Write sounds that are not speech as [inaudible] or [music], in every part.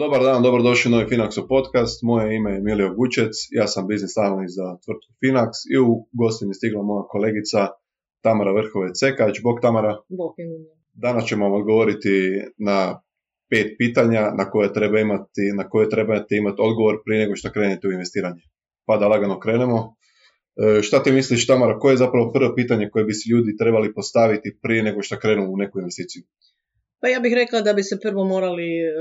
Dobar dan, dobrodošli u novi Finaxu podcast. Moje ime je Emilio Gučec, ja sam biznis analist za tvrtku Finax i u gostim je stigla moja kolegica Tamara Vrhovec-Cekać. Bog Tamara. Bog Danas ćemo vam odgovoriti na pet pitanja na koje treba imati, na koje trebate imati odgovor prije nego što krenete u investiranje. Pa da lagano krenemo. E, šta ti misliš Tamara, koje je zapravo prvo pitanje koje bi si ljudi trebali postaviti prije nego što krenu u neku investiciju? Pa ja bih rekla da bi se prvo morali e,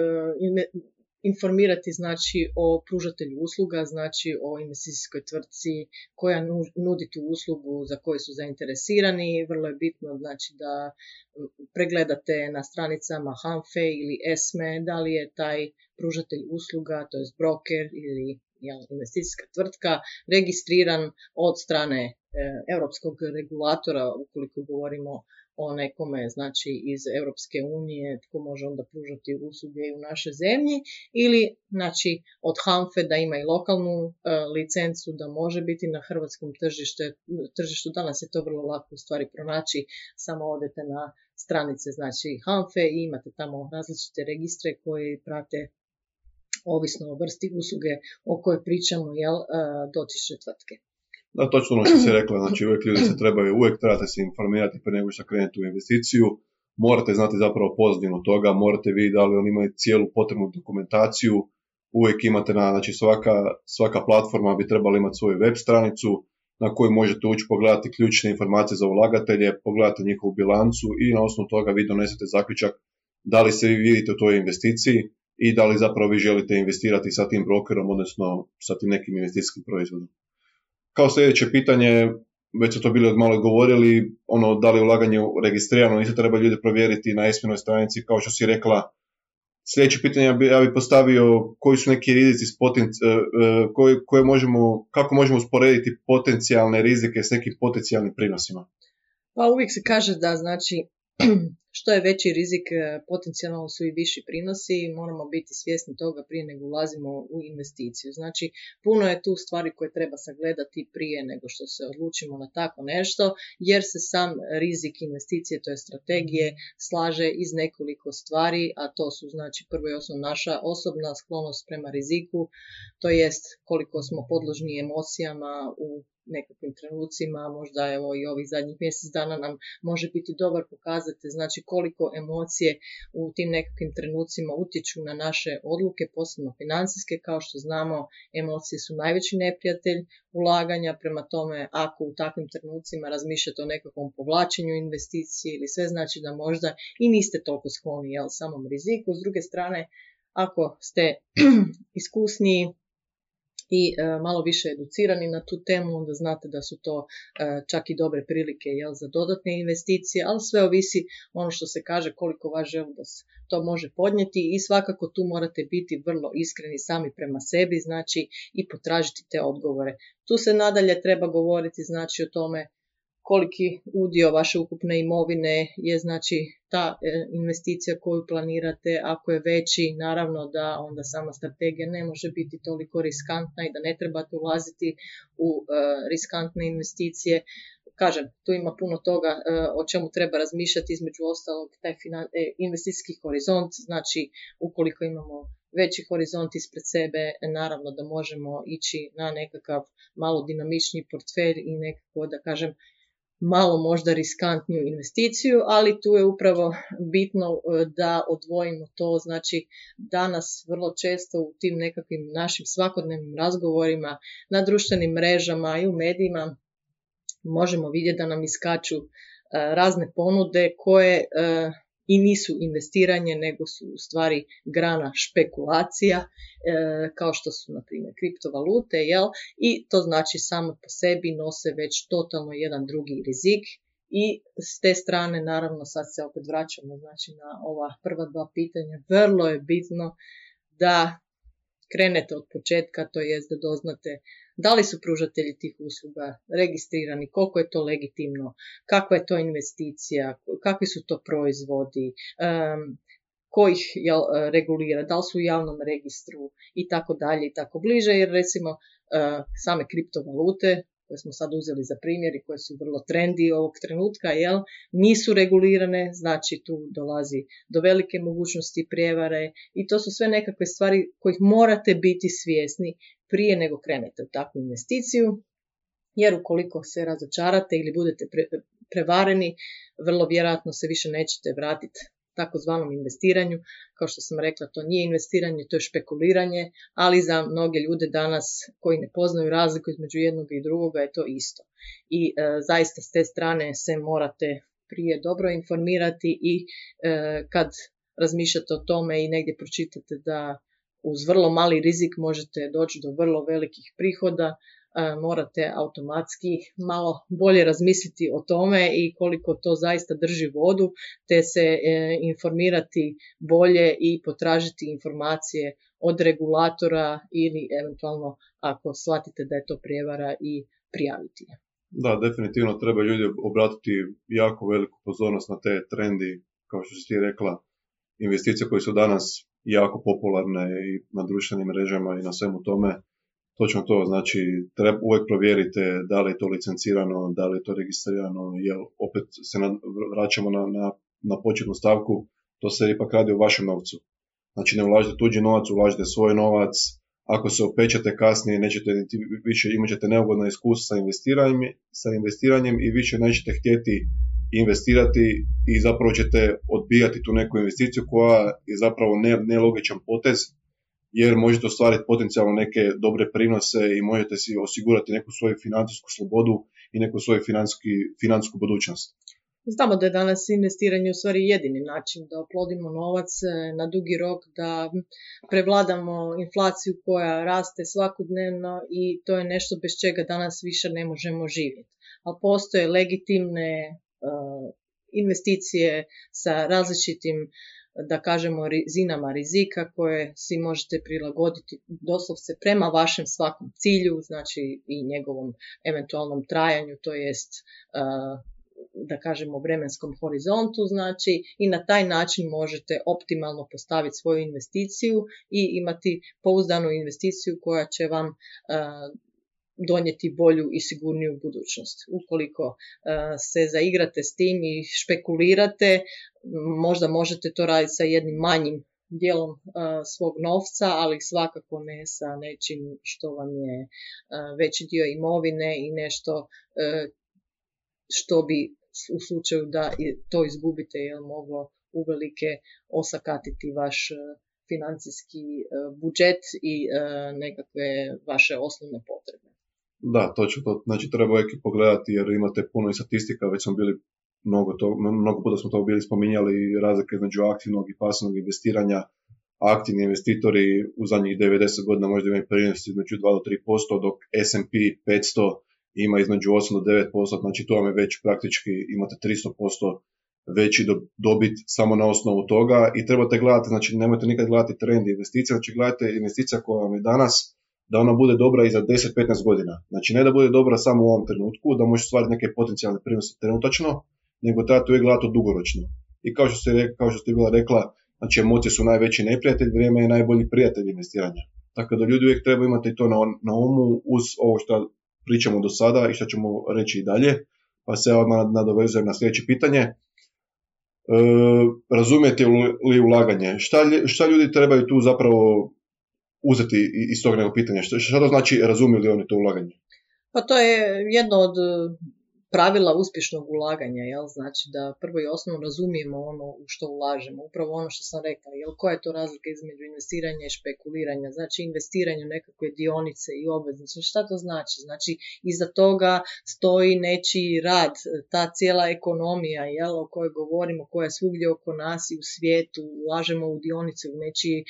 informirati znači o pružatelju usluga, znači o investicijskoj tvrtci koja nudi tu uslugu za koju su zainteresirani. Vrlo je bitno znači da pregledate na stranicama Hanfe ili ESME da li je taj pružatelj usluga, to je broker ili investicijska tvrtka registriran od strane e, europskog regulatora ukoliko govorimo o nekome znači iz Europske unije tko može onda pružati usluge u našoj zemlji ili znači od Hanfe da ima i lokalnu e, licencu da može biti na hrvatskom tržište, tržištu. Danas je to vrlo lako u stvari pronaći, samo odete na stranice znači Hanfe i imate tamo različite registre koji prate ovisno o vrsti usluge o kojoj pričamo jel, e, dotične tvrtke. Da, točno ono što si rekla, znači uvijek ljudi se trebaju, uvijek trebate se informirati prije nego što krenete u investiciju, morate znati zapravo pozadinu toga, morate vidjeti da li oni imaju cijelu potrebnu dokumentaciju, uvijek imate na, znači svaka, svaka platforma bi trebala imati svoju web stranicu na koju možete ući pogledati ključne informacije za ulagatelje, pogledati njihovu bilancu i na osnovu toga vi donesete zaključak da li se vi vidite u toj investiciji i da li zapravo vi želite investirati sa tim brokerom, odnosno sa tim nekim investicijskim proizvodom. Kao sljedeće pitanje, već su to bili malo govorili, ono da li je ulaganje registrirano, isto treba ljudi provjeriti na esminoj stranici, kao što si rekla. Sljedeće pitanje ja bih postavio koji su neki rizici e, e, koje, koje možemo, kako možemo usporediti potencijalne rizike s nekim potencijalnim prinosima? Pa uvijek se kaže da znači što je veći rizik, e, potencijalno su i viši prinosi i moramo biti svjesni toga prije nego ulazimo u investiciju. Znači, puno je tu stvari koje treba sagledati prije nego što se odlučimo na tako nešto, jer se sam rizik investicije, to je strategije, slaže iz nekoliko stvari, a to su znači prvo i osnovno naša osobna sklonost prema riziku, to jest koliko smo podložni emocijama u nekakvim trenucima, možda evo i ovih zadnjih mjesec dana nam može biti dobar pokazati znači koliko emocije u tim nekakvim trenucima utječu na naše odluke, posebno financijske, kao što znamo emocije su najveći neprijatelj ulaganja, prema tome ako u takvim trenucima razmišljate o nekakvom povlačenju investicije ili sve znači da možda i niste toliko skloni jel, samom riziku. S druge strane, ako ste [clears throat] iskusniji, i e, malo više educirani na tu temu, onda znate da su to e, čak i dobre prilike jel, za dodatne investicije, ali sve ovisi ono što se kaže koliko vaš želudac to može podnijeti i svakako tu morate biti vrlo iskreni sami prema sebi, znači i potražiti te odgovore. Tu se nadalje treba govoriti znači o tome koliki udio vaše ukupne imovine je znači ta e, investicija koju planirate, ako je veći, naravno da onda sama strategija ne može biti toliko riskantna i da ne trebate ulaziti u e, riskantne investicije. Kažem, tu ima puno toga e, o čemu treba razmišljati, između ostalog taj investicijski horizont, znači ukoliko imamo veći horizont ispred sebe, naravno da možemo ići na nekakav malo dinamični portfelj i nekako, da kažem, malo možda riskantniju investiciju, ali tu je upravo bitno e, da odvojimo to, znači danas vrlo često u tim nekakvim našim svakodnevnim razgovorima na društvenim mrežama i u medijima možemo vidjeti da nam iskaču e, razne ponude koje e, i nisu investiranje, nego su u stvari grana špekulacija, e, kao što su, na primjer, kriptovalute, jel? I to znači samo po sebi nose već totalno jedan drugi rizik i s te strane, naravno, sad se opet vraćamo znači, na ova prva dva pitanja. Vrlo je bitno da krenete od početka, to jest da doznate da li su pružatelji tih usluga registrirani, koliko je to legitimno, kakva je to investicija, kakvi su to proizvodi, ko ih jel, regulira, da li su u javnom registru i tako dalje i tako bliže, jer recimo same kriptovalute koje smo sad uzeli za primjer i koje su vrlo trendi ovog trenutka, jel, nisu regulirane, znači tu dolazi do velike mogućnosti prijevare i to su sve nekakve stvari kojih morate biti svjesni prije nego krenete u takvu investiciju, jer ukoliko se razočarate ili budete prevareni, vrlo vjerojatno se više nećete vratiti takozvanom investiranju. Kao što sam rekla, to nije investiranje, to je špekuliranje, ali za mnoge ljude danas koji ne poznaju razliku između jednog i drugoga je to isto. I e, zaista s te strane se morate prije dobro informirati i e, kad razmišljate o tome i negdje pročitate da uz vrlo mali rizik možete doći do vrlo velikih prihoda, morate automatski malo bolje razmisliti o tome i koliko to zaista drži vodu, te se e, informirati bolje i potražiti informacije od regulatora ili eventualno ako shvatite da je to prijevara i prijaviti je. Da, definitivno treba ljudi obratiti jako veliku pozornost na te trendi, kao što si ti rekla, investicije koje su danas jako popularne i na društvenim mrežama i na svemu tome Točno to, znači treba, uvijek provjerite da li je to licencirano, da li je to registrirano, jer opet se vraćamo na, na, na početnu stavku, to se ipak radi o vašem novcu. Znači ne ulažite tuđi novac, ulažite svoj novac, ako se opećate kasnije, nećete više, imat ćete neugodno iskustvo sa investiranjem, sa investiranjem i više nećete htjeti investirati i zapravo ćete odbijati tu neku investiciju koja je zapravo nelogičan potez jer možete ostvariti potencijalno neke dobre prinose i možete si osigurati neku svoju financijsku slobodu i neku svoju financijsku budućnost. Znamo da je danas investiranje u stvari jedini način da oplodimo novac e, na dugi rok, da prevladamo inflaciju koja raste svakodnevno i to je nešto bez čega danas više ne možemo živjeti. Ali postoje legitimne e, investicije sa različitim da kažemo rizinama rizika koje si možete prilagoditi doslovce prema vašem svakom cilju, znači i njegovom eventualnom trajanju, to jest da kažemo vremenskom horizontu, znači i na taj način možete optimalno postaviti svoju investiciju i imati pouzdanu investiciju koja će vam donijeti bolju i sigurniju budućnost. Ukoliko e, se zaigrate s tim i špekulirate, možda možete to raditi sa jednim manjim dijelom e, svog novca, ali svakako ne sa nečim što vam je e, veći dio imovine i nešto što bi u slučaju da to izgubite je moglo uvelike osakatiti vaš financijski budžet i nekakve vaše osnovne potrebe. Da, točno to. Znači treba uvijek pogledati jer imate puno i statistika, već smo bili mnogo, to, mnogo puta smo to bili spominjali razlike između aktivnog i pasivnog investiranja. Aktivni investitori u zadnjih 90 godina možda imaju prinos između 2 do 3%, dok S&P 500 ima između 8 do 9%, znači to vam je već praktički imate 300% veći dobit samo na osnovu toga i trebate gledati, znači nemojte nikad gledati trend investicija, znači gledajte investicija koja vam je danas da ona bude dobra i za 10-15 godina. Znači ne da bude dobra samo u ovom trenutku, da može stvariti neke potencijalne prinose trenutačno, nego trebate uvijek gledati dugoročno. I kao što ste, kao što ste bila rekla, znači emocije su najveći neprijatelj, vrijeme je najbolji prijatelj investiranja. Tako da ljudi uvijek treba imati to na, na umu uz ovo što pričamo do sada i što ćemo reći i dalje. Pa se odmah nadovezujem na sljedeće pitanje. E, razumijete li ulaganje? Šta, šta ljudi trebaju tu zapravo uzeti iz tog nekog pitanja? Što, što to znači razumiju oni to ulaganje? Pa to je jedno od pravila uspješnog ulaganja, jel? znači da prvo i osnovno razumijemo ono u što ulažemo, upravo ono što sam rekla, jel? koja je to razlika između investiranja i špekuliranja, znači investiranje u nekakve dionice i obveznice, šta to znači? Znači iza toga stoji nečiji rad, ta cijela ekonomija jel? o kojoj govorimo, koja je svugdje oko nas i u svijetu, ulažemo u dionice, u nečiji uh,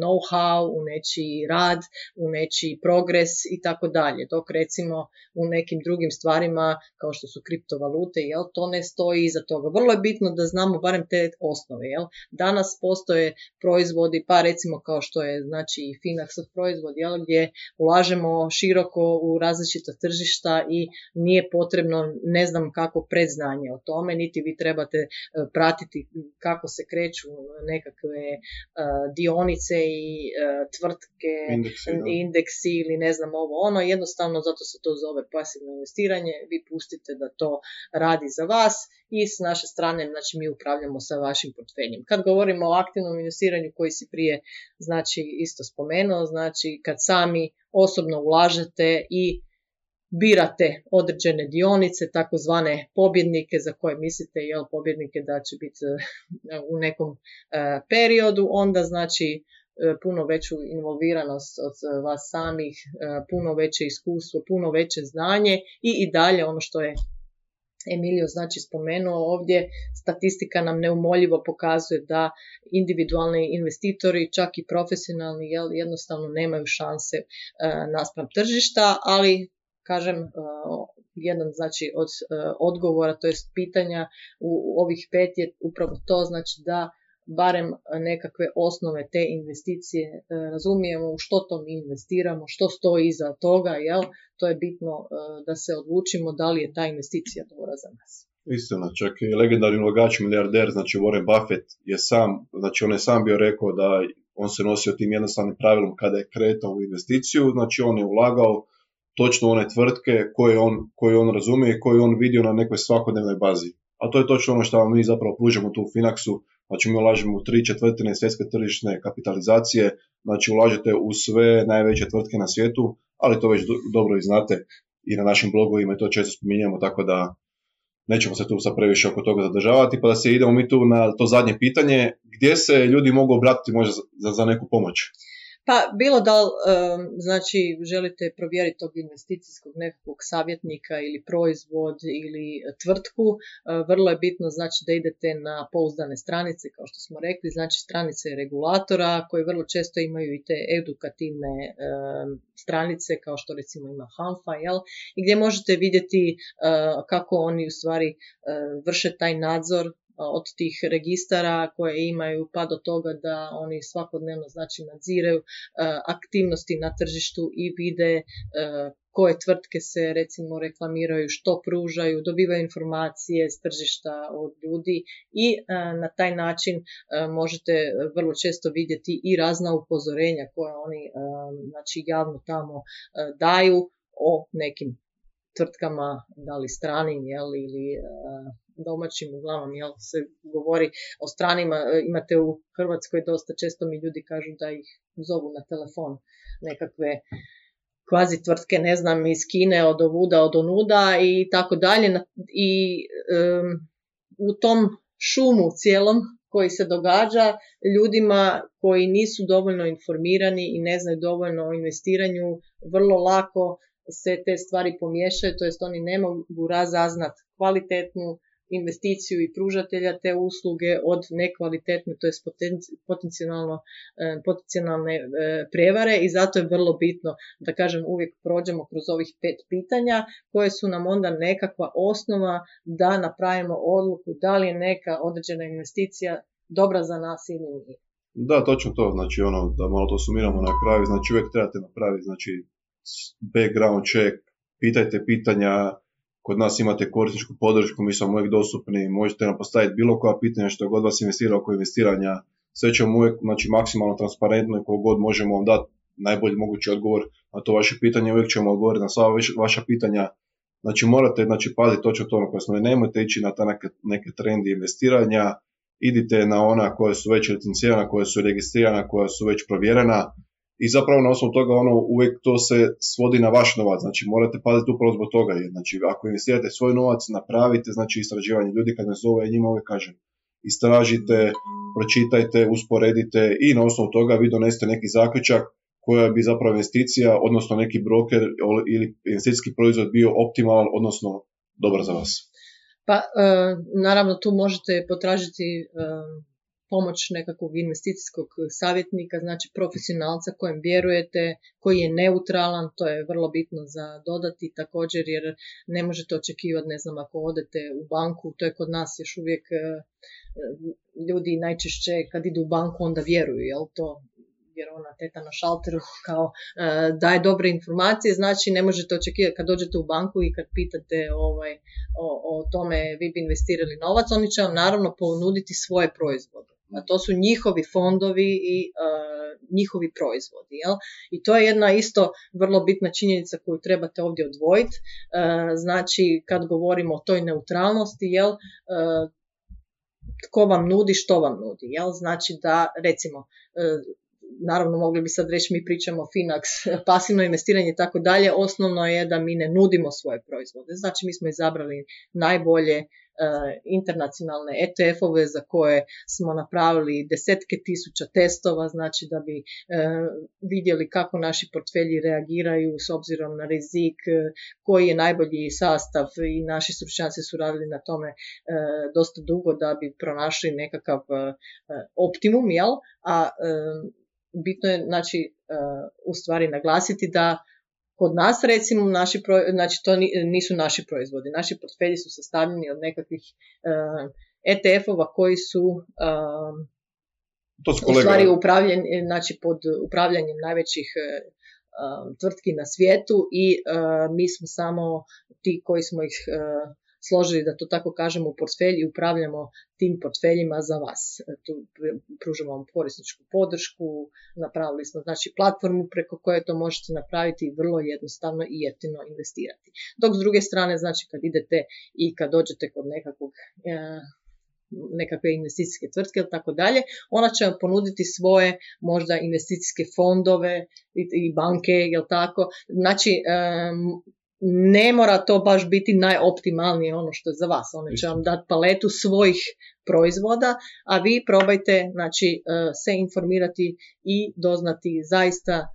know-how, u nečiji rad, u nečiji progres i tako dalje, dok recimo u nekim drugim stvarima kao što su kriptovalute, jel, to ne stoji iza toga. Vrlo je bitno da znamo barem te osnove, jel. Danas postoje proizvodi, pa recimo kao što je znači Finaxov proizvod, jel, gdje ulažemo široko u različita tržišta i nije potrebno ne znam kako predznanje o tome, niti vi trebate e, pratiti kako se kreću nekakve e, dionice i e, tvrtke, Indeksi, indeksi ili ne znam ovo ono, jednostavno zato se to zove pasivno investiranje, vi pustite da to radi za vas i s naše strane znači mi upravljamo sa vašim portfeljem. Kad govorimo o aktivnom investiranju koji si prije znači isto spomenuo, znači kad sami osobno ulažete i birate određene dionice, takozvane pobjednike za koje mislite jel pobjednike da će biti eh, u nekom eh, periodu, onda znači puno veću involviranost od vas samih, puno veće iskustvo, puno veće znanje i i dalje ono što je Emilio znači spomenuo ovdje, statistika nam neumoljivo pokazuje da individualni investitori, čak i profesionalni, jednostavno nemaju šanse naspram tržišta, ali kažem, jedan znači od odgovora, to jest pitanja u ovih pet je upravo to, znači da barem nekakve osnove te investicije razumijemo u što to mi investiramo, što stoji iza toga, jel? To je bitno da se odlučimo da li je ta investicija dobra za nas. Istina, čak i legendarni ulagač milijarder, znači Warren Buffett je sam, znači on je sam bio rekao da on se nosio tim jednostavnim pravilom kada je kretao u investiciju, znači on je ulagao točno one tvrtke koje on, koje on razumije i koje on vidio na nekoj svakodnevnoj bazi. A to je točno ono što mi zapravo pružamo tu u Finaxu, znači mi ulažemo u tri četvrtine svjetske tržišne kapitalizacije, znači ulažete u sve najveće tvrtke na svijetu, ali to već dobro i znate. I na našim blogovima i to često spominjamo, tako da nećemo se tu sad previše oko toga zadržavati, pa da se idemo mi tu na to zadnje pitanje, gdje se ljudi mogu obratiti možda za, za neku pomoć? Pa bilo da znači želite provjeriti tog investicijskog nekakvog savjetnika ili proizvod ili tvrtku, vrlo je bitno znači da idete na pouzdane stranice kao što smo rekli, znači stranice regulatora koji vrlo često imaju i te edukativne stranice kao što recimo ima Hanfa, jel? i gdje možete vidjeti kako oni u stvari vrše taj nadzor od tih registara koje imaju pa do toga da oni svakodnevno znači nadziraju aktivnosti na tržištu i vide koje tvrtke se recimo reklamiraju, što pružaju, dobivaju informacije s tržišta od ljudi i na taj način možete vrlo često vidjeti i razna upozorenja koje oni znači javno tamo daju o nekim tvrtkama, da li stranim jel, ili domaćim, uglavnom jel, se govori o stranima, e, imate u Hrvatskoj dosta često mi ljudi kažu da ih zovu na telefon nekakve kvazi tvrtke, ne znam, iz Kine, od ovuda, od onuda i tako dalje. I u tom šumu cijelom koji se događa ljudima koji nisu dovoljno informirani i ne znaju dovoljno o investiranju, vrlo lako se te stvari pomiješaju, to jest oni ne mogu razaznat kvalitetnu investiciju i pružatelja te usluge od nekvalitetne, to je potencijalno, e, potencijalne e, prevare i zato je vrlo bitno da kažem uvijek prođemo kroz ovih pet pitanja koje su nam onda nekakva osnova da napravimo odluku da li je neka određena investicija dobra za nas ili nije. Da, točno to, znači ono, da malo to sumiramo na kraju, znači uvijek trebate napraviti, znači background check, pitajte pitanja, Kod nas imate korisničku podršku, mi smo uvijek dostupni, možete nam postaviti bilo koja pitanja što god vas investira oko investiranja. Sve ćemo uvijek znači, maksimalno transparentno i koliko god možemo vam dati najbolji mogući odgovor na to vaše pitanje, uvijek ćemo odgovoriti na sva vaša pitanja. Znači morate znači, paziti točno to ono koje smo, nemojte ići na ta neke, neke trendi investiranja, idite na ona koja su već licencirana, koja su registrirana, koja su već provjerena, i zapravo na osnovu toga ono uvijek to se svodi na vaš novac, znači morate paziti upravo zbog toga, jer znači ako investirate svoj novac, napravite znači istraživanje ljudi kad me zove i njima uvijek kažem istražite, pročitajte, usporedite i na osnovu toga vi donesete neki zaključak koja bi zapravo investicija, odnosno neki broker ili investicijski proizvod bio optimalan, odnosno dobar za vas. Pa, e, naravno, tu možete potražiti e, pomoć nekakvog investicijskog savjetnika, znači profesionalca kojem vjerujete, koji je neutralan, to je vrlo bitno za dodati također jer ne možete očekivati, ne znam, ako odete u banku, to je kod nas još uvijek e, ljudi najčešće kad idu u banku onda vjeruju, jel to jer ona teta na šalteru [laughs] kao e, daje dobre informacije, znači ne možete očekivati kad dođete u banku i kad pitate ovaj, o, o tome vi bi investirali novac, oni će vam naravno ponuditi svoje proizvode. To su njihovi fondovi i e, njihovi proizvodi. Jel? I to je jedna isto vrlo bitna činjenica koju trebate ovdje odvojiti. E, znači, kad govorimo o toj neutralnosti, jel, tko vam nudi, što vam nudi. Jel? Znači da, recimo, naravno mogli bi sad reći mi pričamo Finax, [laughs] pasivno investiranje i tako dalje, osnovno je da mi ne nudimo svoje proizvode. Znači mi smo izabrali najbolje internacionalne ETF-ove za koje smo napravili desetke tisuća testova, znači da bi e, vidjeli kako naši portfelji reagiraju s obzirom na rizik, e, koji je najbolji sastav i naši stručnjaci su radili na tome dosta dugo da bi pronašli nekakav optimum, jel? A bitno je znači u stvari naglasiti da Kod nas recimo naši znači to nisu naši proizvodi. Naši portfelji su sastavljeni od nekakvih uh, eh, ETF-ova koji su uh, to su u stvari znači pod upravljanjem najvećih uh, tvrtki na svijetu i mi smo samo ti koji smo ih složili, da to tako kažemo, u portfelji i upravljamo tim portfeljima za vas. Tu pružamo vam korisničku podršku, napravili smo znači platformu preko koje to možete napraviti i vrlo jednostavno i jeftino investirati. Dok s druge strane, znači kad idete i kad dođete kod nekakvog e, nekakve investicijske tvrtke ili tako dalje, ona će vam ponuditi svoje možda investicijske fondove i, banke, jel tako? Znači, ne mora to baš biti najoptimalnije ono što je za vas. One će vam dati paletu svojih proizvoda, a vi probajte znači, e, se informirati i doznati zaista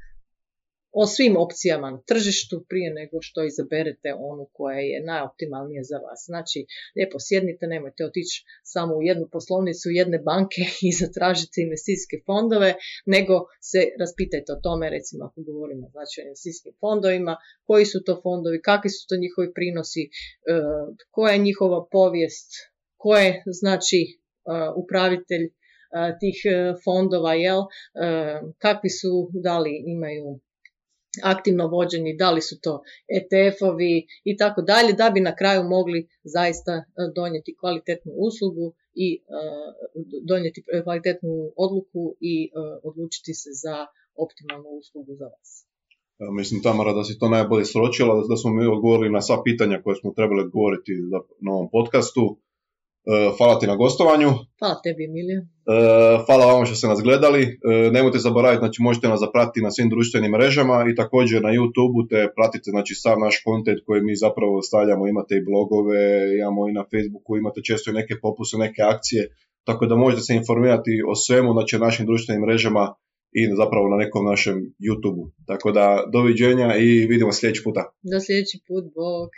o svim opcijama na tržištu prije nego što izaberete onu koja je najoptimalnija za vas. Znači, lijepo sjednite, nemojte otići samo u jednu poslovnicu jedne banke [laughs] i zatražite investicijske fondove, nego se raspitajte o tome, recimo ako govorimo znači, o investicijskim fondovima, koji su to fondovi, kakvi su to njihovi prinosi, e, koja je njihova povijest, ko je znači e, upravitelj e, tih fondova, jel, kakvi su, da li imaju aktivno vođeni, da li su to ETF-ovi i tako dalje, da bi na kraju mogli zaista e, donijeti kvalitetnu uslugu i e, donijeti kvalitetnu odluku i e, odlučiti se za optimalnu uslugu za vas. Mislim, Tamara, da si to najbolje sročila, da smo mi odgovorili na sva pitanja koje smo trebali odgovoriti na ovom podcastu. E, hvala ti na gostovanju. Hvala tebi, Emilija. E, hvala vam što ste nas gledali. E, nemojte zaboraviti, znači možete nas zapratiti na svim društvenim mrežama i također na YouTube te pratite znači sav naš kontent koji mi zapravo stavljamo. Imate i blogove, imamo i na Facebooku, imate često i neke popuse, neke akcije. Tako da možete se informirati o svemu, znači našim društvenim mrežama i zapravo na nekom našem YouTube-u. Tako da doviđenja i vidimo sljedeći puta. Do sljedeći put, bok.